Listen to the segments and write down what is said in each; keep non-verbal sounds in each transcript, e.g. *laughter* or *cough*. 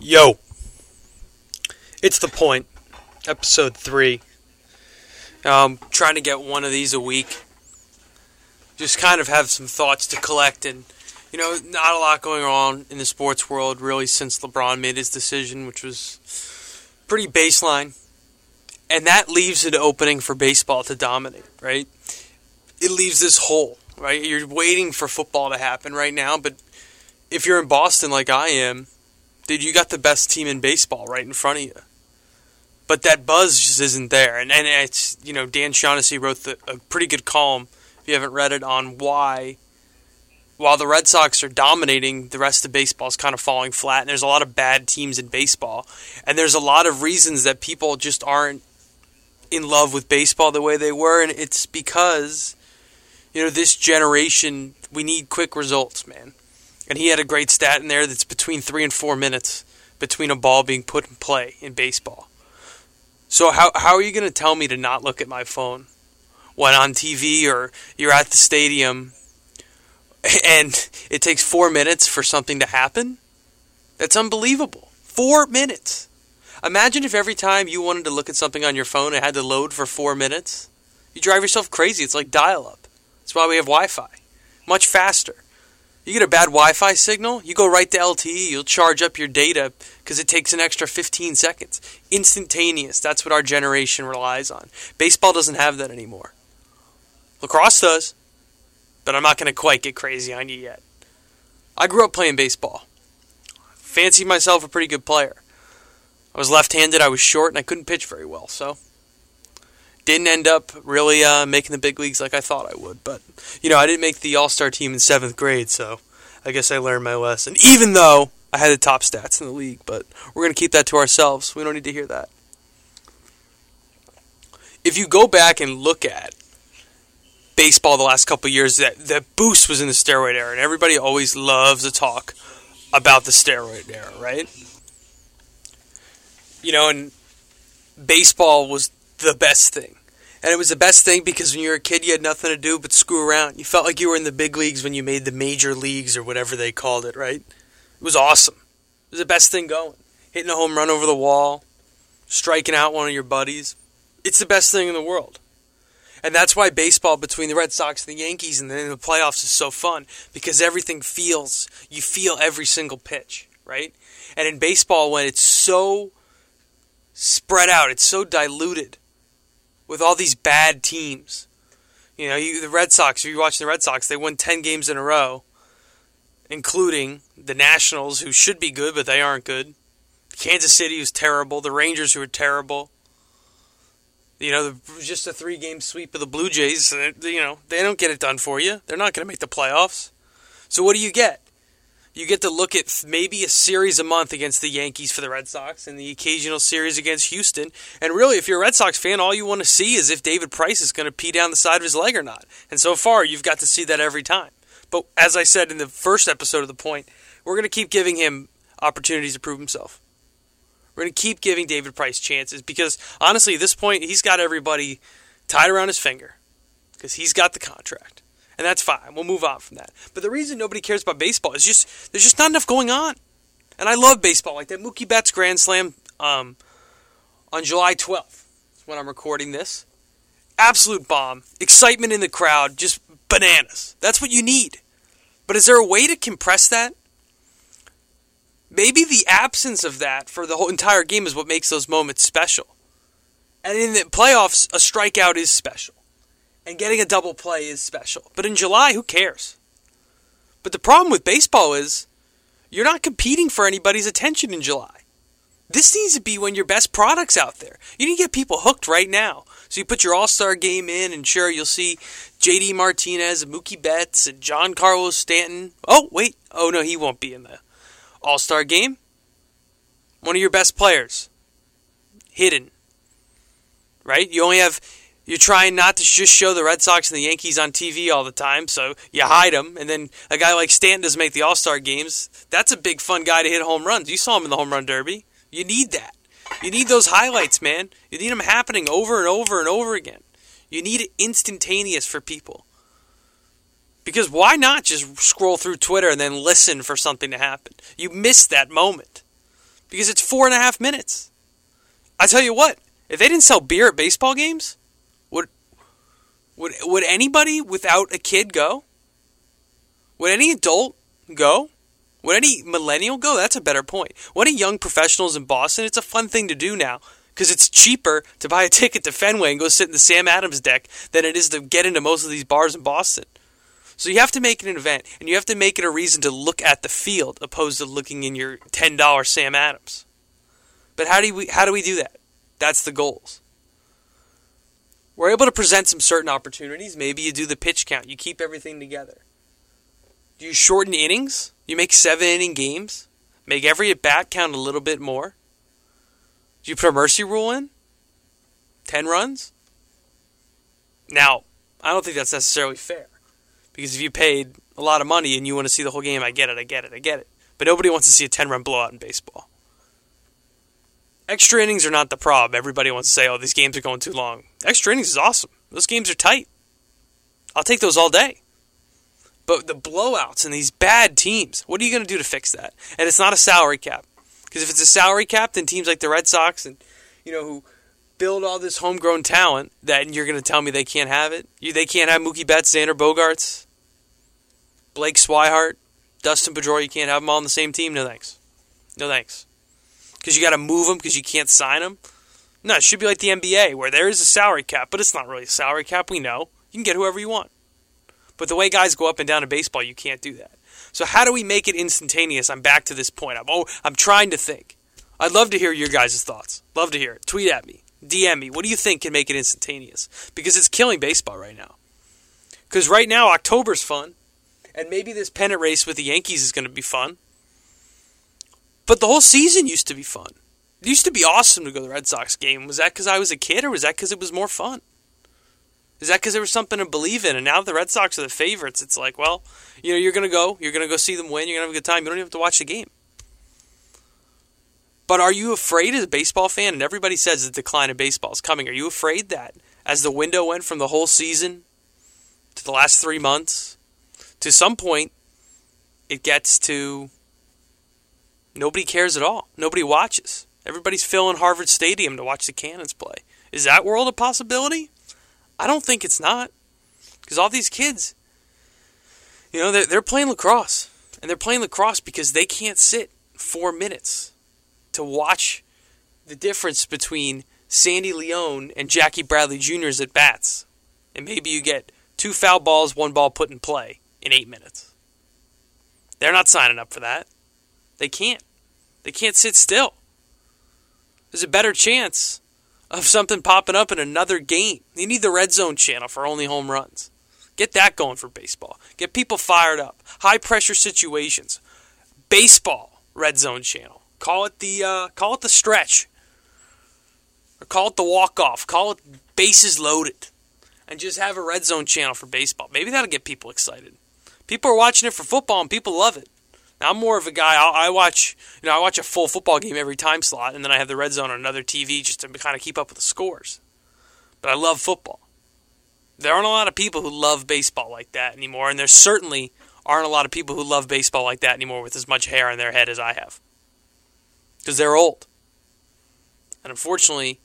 Yo, it's the point. Episode three. Um, trying to get one of these a week. Just kind of have some thoughts to collect, and you know, not a lot going on in the sports world really since LeBron made his decision, which was pretty baseline. And that leaves an opening for baseball to dominate, right? It leaves this hole, right? You're waiting for football to happen right now, but if you're in Boston like I am, dude, you got the best team in baseball right in front of you. But that buzz just isn't there. And, and it's, you know, Dan Shaughnessy wrote the, a pretty good column, if you haven't read it, on why, while the Red Sox are dominating, the rest of baseball is kind of falling flat. And there's a lot of bad teams in baseball. And there's a lot of reasons that people just aren't in love with baseball the way they were. And it's because, you know, this generation, we need quick results, man. And he had a great stat in there that's between three and four minutes between a ball being put in play in baseball. So how how are you going to tell me to not look at my phone when on TV or you're at the stadium *laughs* and it takes 4 minutes for something to happen? That's unbelievable. 4 minutes. Imagine if every time you wanted to look at something on your phone it had to load for 4 minutes. You drive yourself crazy. It's like dial up. That's why we have Wi-Fi. Much faster. You get a bad Wi Fi signal, you go right to LTE, you'll charge up your data because it takes an extra 15 seconds. Instantaneous. That's what our generation relies on. Baseball doesn't have that anymore. Lacrosse does, but I'm not going to quite get crazy on you yet. I grew up playing baseball. Fancied myself a pretty good player. I was left handed, I was short, and I couldn't pitch very well, so didn't end up really uh, making the big leagues like I thought I would. But you know, I didn't make the All Star team in seventh grade, so I guess I learned my lesson. Even though I had the top stats in the league, but we're gonna keep that to ourselves. We don't need to hear that. If you go back and look at baseball the last couple years, that the boost was in the steroid era, and everybody always loves to talk about the steroid era, right? You know, and baseball was the best thing. And it was the best thing because when you were a kid, you had nothing to do but screw around. You felt like you were in the big leagues when you made the major leagues or whatever they called it, right? It was awesome. It was the best thing going. Hitting a home run over the wall, striking out one of your buddies. It's the best thing in the world. And that's why baseball between the Red Sox and the Yankees and then the playoffs is so fun because everything feels, you feel every single pitch, right? And in baseball, when it's so spread out, it's so diluted with all these bad teams. You know, you, the Red Sox, if you're watching the Red Sox, they won 10 games in a row, including the Nationals, who should be good, but they aren't good. Kansas City, who's terrible. The Rangers, who are terrible. You know, just a three game sweep of the Blue Jays, uh, you know, they don't get it done for you. They're not going to make the playoffs. So what do you get? You get to look at maybe a series a month against the Yankees for the Red Sox and the occasional series against Houston. And really, if you're a Red Sox fan, all you want to see is if David Price is going to pee down the side of his leg or not. And so far, you've got to see that every time. But as I said in the first episode of The Point, we're going to keep giving him opportunities to prove himself. We're going to keep giving David Price chances because honestly, at this point, he's got everybody tied around his finger because he's got the contract and that's fine. We'll move on from that. But the reason nobody cares about baseball is just there's just not enough going on. And I love baseball like that. Mookie Betts Grand Slam um, on July 12th when I'm recording this. Absolute bomb. Excitement in the crowd, just bananas. That's what you need. But is there a way to compress that? Maybe the absence of that for the whole entire game is what makes those moments special. And in the playoffs, a strikeout is special and getting a double play is special. But in July, who cares? But the problem with baseball is you're not competing for anybody's attention in July. This needs to be when your best product's out there. You need to get people hooked right now. So you put your All Star game in, and sure, you'll see JD Martinez and Mookie Betts and Giancarlo Stanton. Oh, wait. Oh, no, he won't be in the All Star game. One of your best players. Hidden. Right? You only have you're trying not to just show the Red Sox and the Yankees on TV all the time, so you hide them. And then a guy like Stanton doesn't make the All Star games. That's a big fun guy to hit home runs. You saw him in the home run derby. You need that. You need those highlights, man. You need them happening over and over and over again. You need it instantaneous for people. Because why not just scroll through Twitter and then listen for something to happen? You miss that moment. because it's four and a half minutes. I tell you what, if they didn't sell beer at baseball games, would would anybody without a kid go? Would any adult go? Would any millennial go? That's a better point. What any young professionals in Boston? It's a fun thing to do now because it's cheaper to buy a *laughs* ticket to Fenway and go sit in the Sam Adams deck than it is to get into most of these bars in Boston. So you have to make it an event, and you have to make it a reason to look at the field opposed to looking in your ten dollar Sam Adams. But how do we how do we do that? That's the goals. We're able to present some certain opportunities. Maybe you do the pitch count. You keep everything together. Do you shorten innings? You make seven inning games. Make every at bat count a little bit more. Do you put a mercy rule in? 10 runs? Now, I don't think that's necessarily fair. Because if you paid a lot of money and you want to see the whole game, I get it, I get it, I get it. But nobody wants to see a 10 run blowout in baseball. Extra innings are not the problem. Everybody wants to say, oh, these games are going too long. Extra innings is awesome. Those games are tight. I'll take those all day. But the blowouts and these bad teams, what are you going to do to fix that? And it's not a salary cap. Because if it's a salary cap, then teams like the Red Sox and you know who build all this homegrown talent, that you're going to tell me they can't have it. You, they can't have Mookie Betts, Xander Bogaerts, Blake Swihart, Dustin Pedroia. You can't have them all on the same team. No thanks. No thanks. Because you got to move them because you can't sign them. No, it should be like the NBA where there is a salary cap, but it's not really a salary cap. We know you can get whoever you want. But the way guys go up and down in baseball, you can't do that. So how do we make it instantaneous? I'm back to this point. I'm oh, I'm trying to think. I'd love to hear your guys' thoughts. Love to hear it. Tweet at me. DM me. What do you think can make it instantaneous? Because it's killing baseball right now. Because right now, October's fun. And maybe this pennant race with the Yankees is going to be fun. But the whole season used to be fun. It used to be awesome to go to the Red Sox game. Was that because I was a kid or was that because it was more fun? Is that because there was something to believe in? And now the Red Sox are the favorites, it's like, well, you know, you're going to go, you're going to go see them win, you're going to have a good time. You don't even have to watch the game. But are you afraid as a baseball fan? And everybody says the decline of baseball is coming. Are you afraid that as the window went from the whole season to the last three months, to some point, it gets to nobody cares at all. Nobody watches. Everybody's filling Harvard Stadium to watch the Cannons play. Is that world a possibility? I don't think it's not. Because all these kids, you know, they're, they're playing lacrosse. And they're playing lacrosse because they can't sit four minutes to watch the difference between Sandy Leon and Jackie Bradley Jr.'s at bats. And maybe you get two foul balls, one ball put in play in eight minutes. They're not signing up for that. They can't. They can't sit still. There's a better chance of something popping up in another game. You need the red zone channel for only home runs. Get that going for baseball. Get people fired up. High pressure situations. Baseball red zone channel. Call it the uh, call it the stretch. Or call it the walk off. Call it bases loaded. And just have a red zone channel for baseball. Maybe that'll get people excited. People are watching it for football and people love it. Now, I'm more of a guy. i I watch, you know, I watch a full football game every time slot, and then I have the red zone on another TV just to kind of keep up with the scores. But I love football. There aren't a lot of people who love baseball like that anymore, and there certainly aren't a lot of people who love baseball like that anymore with as much hair on their head as I have, because they're old. And unfortunately,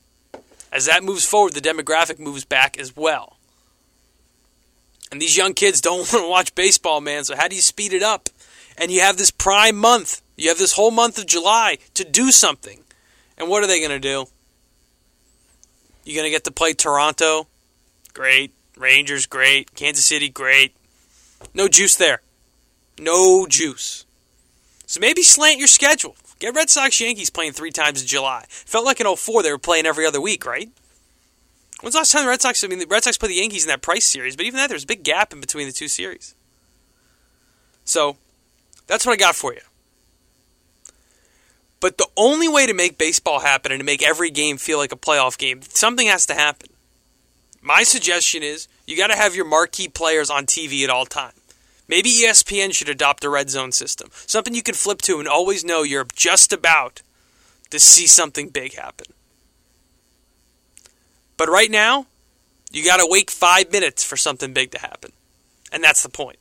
as that moves forward, the demographic moves back as well. And these young kids don't *laughs* want to watch baseball, man. So how do you speed it up? And you have this prime month. You have this whole month of July to do something. And what are they going to do? You're going to get to play Toronto? Great. Rangers, great. Kansas City, great. No juice there. No juice. So maybe slant your schedule. Get Red Sox Yankees playing three times in July. Felt like in 04 they were playing every other week, right? When's the last time the Red Sox? I mean, the Red Sox played the Yankees in that Price series, but even that, there's a big gap in between the two series. So that's what I got for you. But the only way to make baseball happen and to make every game feel like a playoff game, something has to happen. My suggestion is you got to have your marquee players on TV at all time. Maybe ESPN should adopt a red zone system, something you can flip to and always know you're just about to see something big happen. But right now, you got to wait five minutes for something big to happen. And that's the point.